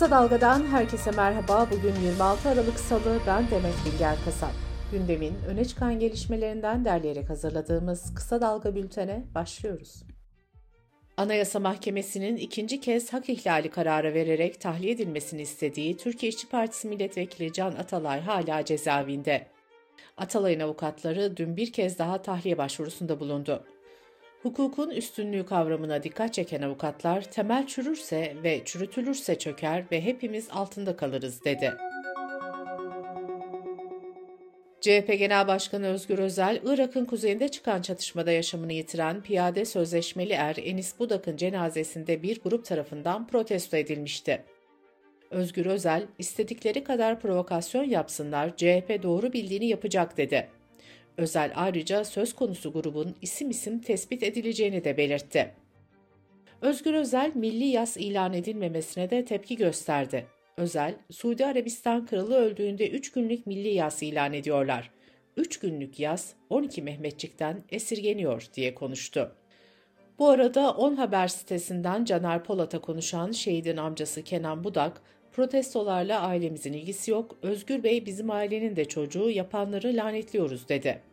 Kısa Dalga'dan herkese merhaba. Bugün 26 Aralık Salı, ben Demet Bilger Kasap. Gündemin öne çıkan gelişmelerinden derleyerek hazırladığımız Kısa Dalga bültene başlıyoruz. Anayasa Mahkemesi'nin ikinci kez hak ihlali kararı vererek tahliye edilmesini istediği Türkiye İşçi Partisi Milletvekili Can Atalay hala cezaevinde. Atalay'ın avukatları dün bir kez daha tahliye başvurusunda bulundu. Hukukun üstünlüğü kavramına dikkat çeken avukatlar temel çürürse ve çürütülürse çöker ve hepimiz altında kalırız dedi. CHP Genel Başkanı Özgür Özel, Irak'ın kuzeyinde çıkan çatışmada yaşamını yitiren piyade sözleşmeli er Enis Budak'ın cenazesinde bir grup tarafından protesto edilmişti. Özgür Özel, istedikleri kadar provokasyon yapsınlar, CHP doğru bildiğini yapacak dedi. Özel ayrıca söz konusu grubun isim isim tespit edileceğini de belirtti. Özgür Özel, milli yas ilan edilmemesine de tepki gösterdi. Özel, Suudi Arabistan kralı öldüğünde 3 günlük milli yas ilan ediyorlar. 3 günlük yas 12 Mehmetçik'ten esirgeniyor diye konuştu. Bu arada 10 Haber sitesinden Caner Polat'a konuşan şehidin amcası Kenan Budak, protestolarla ailemizin ilgisi yok, Özgür Bey bizim ailenin de çocuğu, yapanları lanetliyoruz dedi.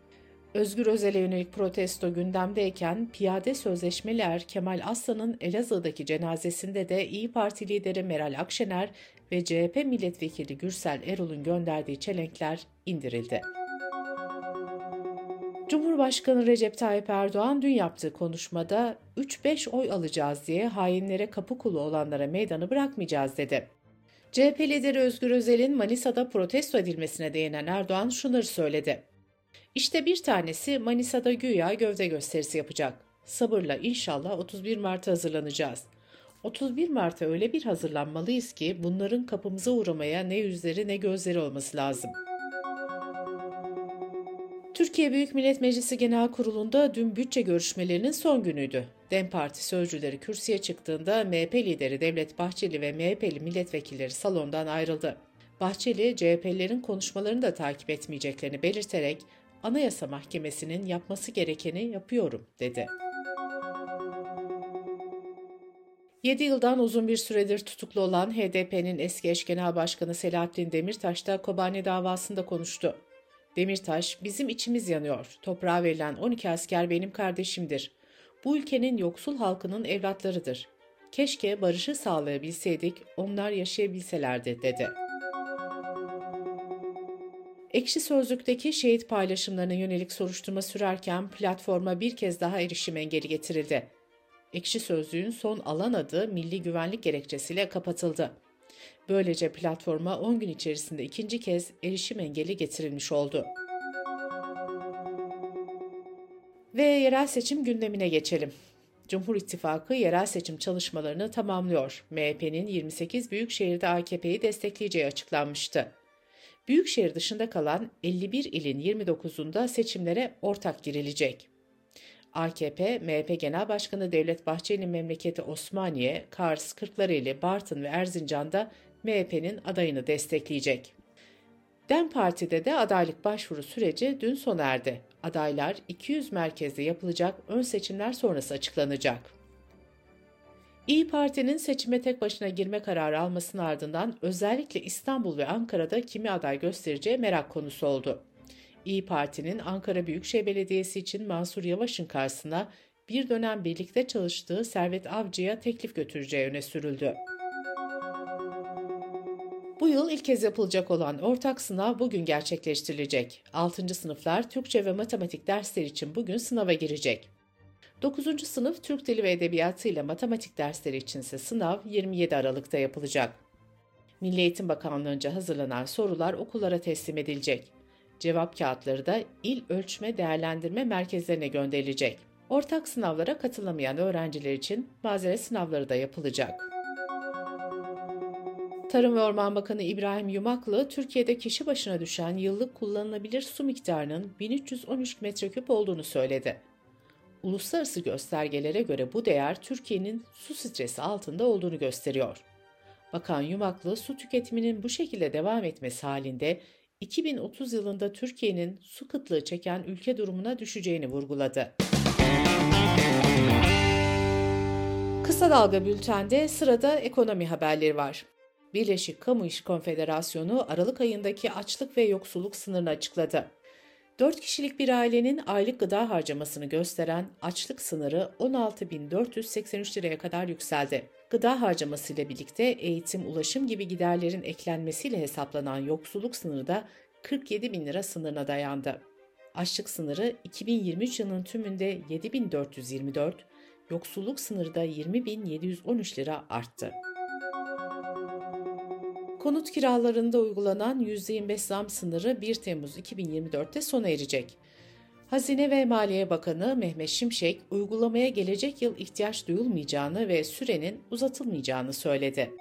Özgür Özel'e yönelik protesto gündemdeyken piyade sözleşmeli er Kemal Aslan'ın Elazığ'daki cenazesinde de İyi Parti lideri Meral Akşener ve CHP milletvekili Gürsel Erol'un gönderdiği çelenkler indirildi. Cumhurbaşkanı Recep Tayyip Erdoğan dün yaptığı konuşmada 3-5 oy alacağız diye hainlere kapı kulu olanlara meydanı bırakmayacağız dedi. CHP lideri Özgür Özel'in Manisa'da protesto edilmesine değinen Erdoğan şunları söyledi. İşte bir tanesi Manisa'da güya gövde gösterisi yapacak. Sabırla inşallah 31 Mart'a hazırlanacağız. 31 Mart'a öyle bir hazırlanmalıyız ki bunların kapımıza uğramaya ne yüzleri ne gözleri olması lazım. Türkiye Büyük Millet Meclisi Genel Kurulu'nda dün bütçe görüşmelerinin son günüydü. DEM Parti sözcüleri kürsüye çıktığında MHP lideri Devlet Bahçeli ve MHP'li milletvekilleri salondan ayrıldı. Bahçeli, CHP'lerin konuşmalarını da takip etmeyeceklerini belirterek Anayasa Mahkemesi'nin yapması gerekeni yapıyorum dedi. 7 yıldan uzun bir süredir tutuklu olan HDP'nin eski eş genel başkanı Selahattin Demirtaş da Kobane davasında konuştu. Demirtaş, bizim içimiz yanıyor. Toprağa verilen 12 asker benim kardeşimdir. Bu ülkenin yoksul halkının evlatlarıdır. Keşke barışı sağlayabilseydik, onlar yaşayabilselerdi, dedi. Ekşi Sözlük'teki şehit paylaşımlarına yönelik soruşturma sürerken platforma bir kez daha erişim engeli getirildi. Ekşi Sözlük'ün son alan adı milli güvenlik gerekçesiyle kapatıldı. Böylece platforma 10 gün içerisinde ikinci kez erişim engeli getirilmiş oldu. Ve yerel seçim gündemine geçelim. Cumhur İttifakı yerel seçim çalışmalarını tamamlıyor. MHP'nin 28 büyük şehirde AKP'yi destekleyeceği açıklanmıştı. Büyükşehir dışında kalan 51 ilin 29'unda seçimlere ortak girilecek. AKP, MHP Genel Başkanı Devlet Bahçeli'nin memleketi Osmaniye, Kars, Kırklareli, Bartın ve Erzincan'da MHP'nin adayını destekleyecek. DEM Parti'de de adaylık başvuru süreci dün sona erdi. Adaylar 200 merkezde yapılacak ön seçimler sonrası açıklanacak. İyi Parti'nin seçime tek başına girme kararı almasının ardından özellikle İstanbul ve Ankara'da kimi aday göstereceği merak konusu oldu. İyi Parti'nin Ankara Büyükşehir Belediyesi için Mansur Yavaş'ın karşısına bir dönem birlikte çalıştığı Servet Avcı'ya teklif götüreceği öne sürüldü. Bu yıl ilk kez yapılacak olan ortak sınav bugün gerçekleştirilecek. 6. sınıflar Türkçe ve matematik dersleri için bugün sınava girecek. 9. sınıf Türk Dili ve Edebiyatı ile matematik dersleri içinse sınav 27 Aralık'ta yapılacak. Milli Eğitim Bakanlığı'nca hazırlanan sorular okullara teslim edilecek. Cevap kağıtları da il ölçme değerlendirme merkezlerine gönderilecek. Ortak sınavlara katılamayan öğrenciler için mazeret sınavları da yapılacak. Tarım ve Orman Bakanı İbrahim Yumaklı, Türkiye'de kişi başına düşen yıllık kullanılabilir su miktarının 1313 metreküp olduğunu söyledi. Uluslararası göstergelere göre bu değer Türkiye'nin su stresi altında olduğunu gösteriyor. Bakan Yumaklı su tüketiminin bu şekilde devam etmesi halinde 2030 yılında Türkiye'nin su kıtlığı çeken ülke durumuna düşeceğini vurguladı. Kısa Dalga Bülten'de sırada ekonomi haberleri var. Birleşik Kamu İş Konfederasyonu Aralık ayındaki açlık ve yoksulluk sınırını açıkladı. 4 kişilik bir ailenin aylık gıda harcamasını gösteren açlık sınırı 16.483 liraya kadar yükseldi. Gıda harcaması ile birlikte eğitim, ulaşım gibi giderlerin eklenmesiyle hesaplanan yoksulluk sınırı da 47 bin lira sınırına dayandı. Açlık sınırı 2023 yılının tümünde 7424, yoksulluk sınırı da 20.713 lira arttı. Konut kiralarında uygulanan %25 zam sınırı 1 Temmuz 2024'te sona erecek. Hazine ve Maliye Bakanı Mehmet Şimşek, uygulamaya gelecek yıl ihtiyaç duyulmayacağını ve sürenin uzatılmayacağını söyledi.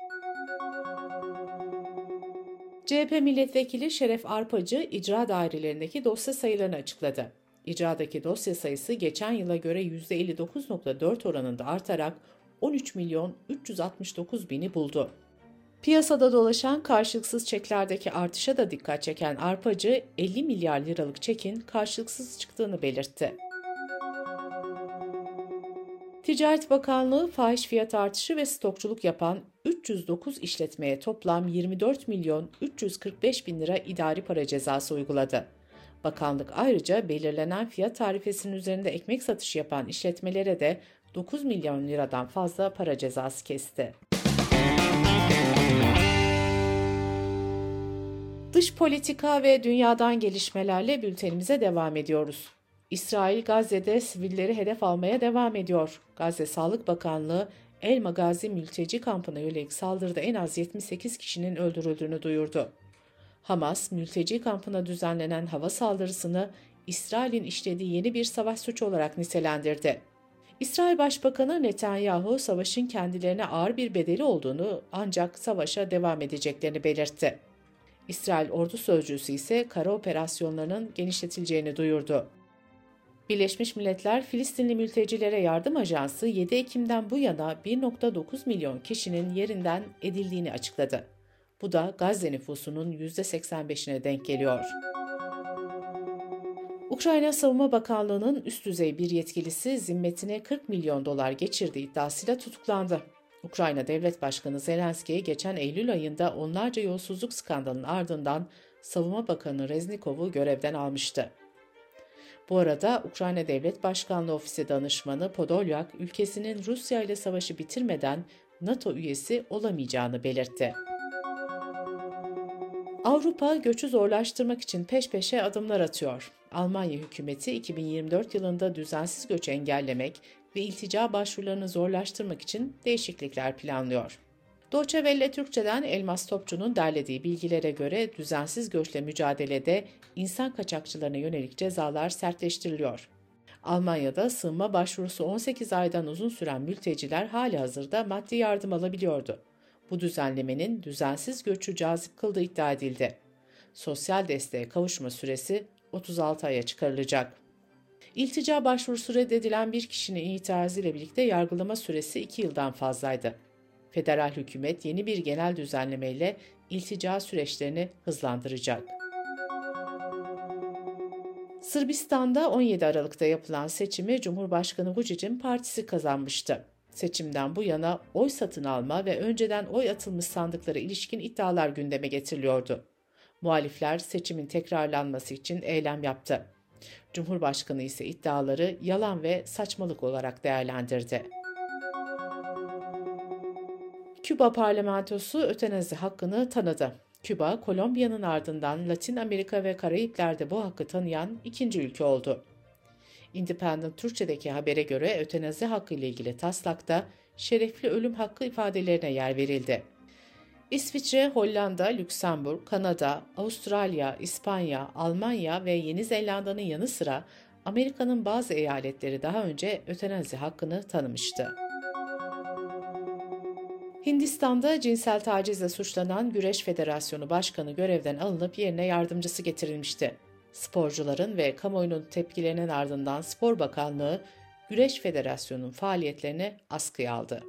CHP milletvekili Şeref Arpacı icra dairelerindeki dosya sayılarını açıkladı. İcradaki dosya sayısı geçen yıla göre %59.4 oranında artarak 13 milyon 369 bini buldu. Piyasada dolaşan karşılıksız çeklerdeki artışa da dikkat çeken Arpacı 50 milyar liralık çekin karşılıksız çıktığını belirtti. Ticaret Bakanlığı fahiş fiyat artışı ve stokçuluk yapan 309 işletmeye toplam 24 milyon 345 bin lira idari para cezası uyguladı. Bakanlık ayrıca belirlenen fiyat tarifesinin üzerinde ekmek satışı yapan işletmelere de 9 milyon liradan fazla para cezası kesti. Dış politika ve dünyadan gelişmelerle bültenimize devam ediyoruz. İsrail Gazze'de sivilleri hedef almaya devam ediyor. Gazze Sağlık Bakanlığı El Magazi mülteci kampına yönelik saldırıda en az 78 kişinin öldürüldüğünü duyurdu. Hamas, mülteci kampına düzenlenen hava saldırısını İsrail'in işlediği yeni bir savaş suçu olarak nitelendirdi. İsrail Başbakanı Netanyahu savaşın kendilerine ağır bir bedeli olduğunu ancak savaşa devam edeceklerini belirtti. İsrail ordu sözcüsü ise kara operasyonlarının genişletileceğini duyurdu. Birleşmiş Milletler Filistinli Mültecilere Yardım Ajansı 7 Ekim'den bu yana 1.9 milyon kişinin yerinden edildiğini açıkladı. Bu da Gazze nüfusunun %85'ine denk geliyor. Ukrayna Savunma Bakanlığı'nın üst düzey bir yetkilisi zimmetine 40 milyon dolar geçirdiği iddiasıyla tutuklandı. Ukrayna Devlet Başkanı Zelenski'ye geçen Eylül ayında onlarca yolsuzluk skandalının ardından Savunma Bakanı Reznikov'u görevden almıştı. Bu arada Ukrayna Devlet Başkanlığı Ofisi Danışmanı Podolyak, ülkesinin Rusya ile savaşı bitirmeden NATO üyesi olamayacağını belirtti. Avrupa göçü zorlaştırmak için peş peşe adımlar atıyor. Almanya hükümeti 2024 yılında düzensiz göçü engellemek ve iltica başvurularını zorlaştırmak için değişiklikler planlıyor. Deutsche Welle Türkçe'den Elmas Topçu'nun derlediği bilgilere göre düzensiz göçle mücadelede insan kaçakçılarına yönelik cezalar sertleştiriliyor. Almanya'da sığınma başvurusu 18 aydan uzun süren mülteciler hali hazırda maddi yardım alabiliyordu. Bu düzenlemenin düzensiz göçü cazip kıldığı iddia edildi. Sosyal desteğe kavuşma süresi 36 aya çıkarılacak. İltica başvurusu reddedilen bir kişinin itirazı ile birlikte yargılama süresi 2 yıldan fazlaydı. Federal hükümet yeni bir genel düzenlemeyle iltica süreçlerini hızlandıracak. Sırbistan'da 17 Aralık'ta yapılan seçimi Cumhurbaşkanı Vucic'in partisi kazanmıştı. Seçimden bu yana oy satın alma ve önceden oy atılmış sandıklara ilişkin iddialar gündeme getiriliyordu. Muhalifler seçimin tekrarlanması için eylem yaptı. Cumhurbaşkanı ise iddiaları yalan ve saçmalık olarak değerlendirdi. Küba parlamentosu ötenazi hakkını tanıdı. Küba, Kolombiya'nın ardından Latin Amerika ve Karayipler'de bu hakkı tanıyan ikinci ülke oldu. Independent Türkçe'deki habere göre ötenazi hakkı ile ilgili taslakta şerefli ölüm hakkı ifadelerine yer verildi. İsviçre, Hollanda, Lüksemburg, Kanada, Avustralya, İspanya, Almanya ve Yeni Zelanda'nın yanı sıra Amerika'nın bazı eyaletleri daha önce ötenazi hakkını tanımıştı. Hindistan'da cinsel tacizle suçlanan Güreş Federasyonu Başkanı görevden alınıp yerine yardımcısı getirilmişti. Sporcuların ve kamuoyunun tepkilerinin ardından Spor Bakanlığı Güreş Federasyonu'nun faaliyetlerini askıya aldı.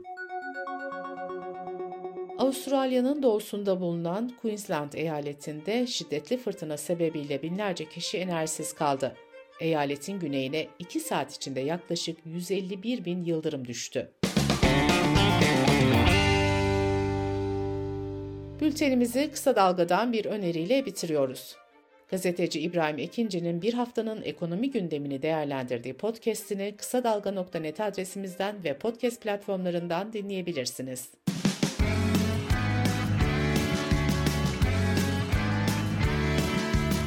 Avustralya'nın doğusunda bulunan Queensland eyaletinde şiddetli fırtına sebebiyle binlerce kişi enerjisiz kaldı. Eyaletin güneyine 2 saat içinde yaklaşık 151 bin yıldırım düştü. Bültenimizi kısa dalgadan bir öneriyle bitiriyoruz. Gazeteci İbrahim Ekinci'nin bir haftanın ekonomi gündemini değerlendirdiği podcast'ini kısa dalga.net adresimizden ve podcast platformlarından dinleyebilirsiniz.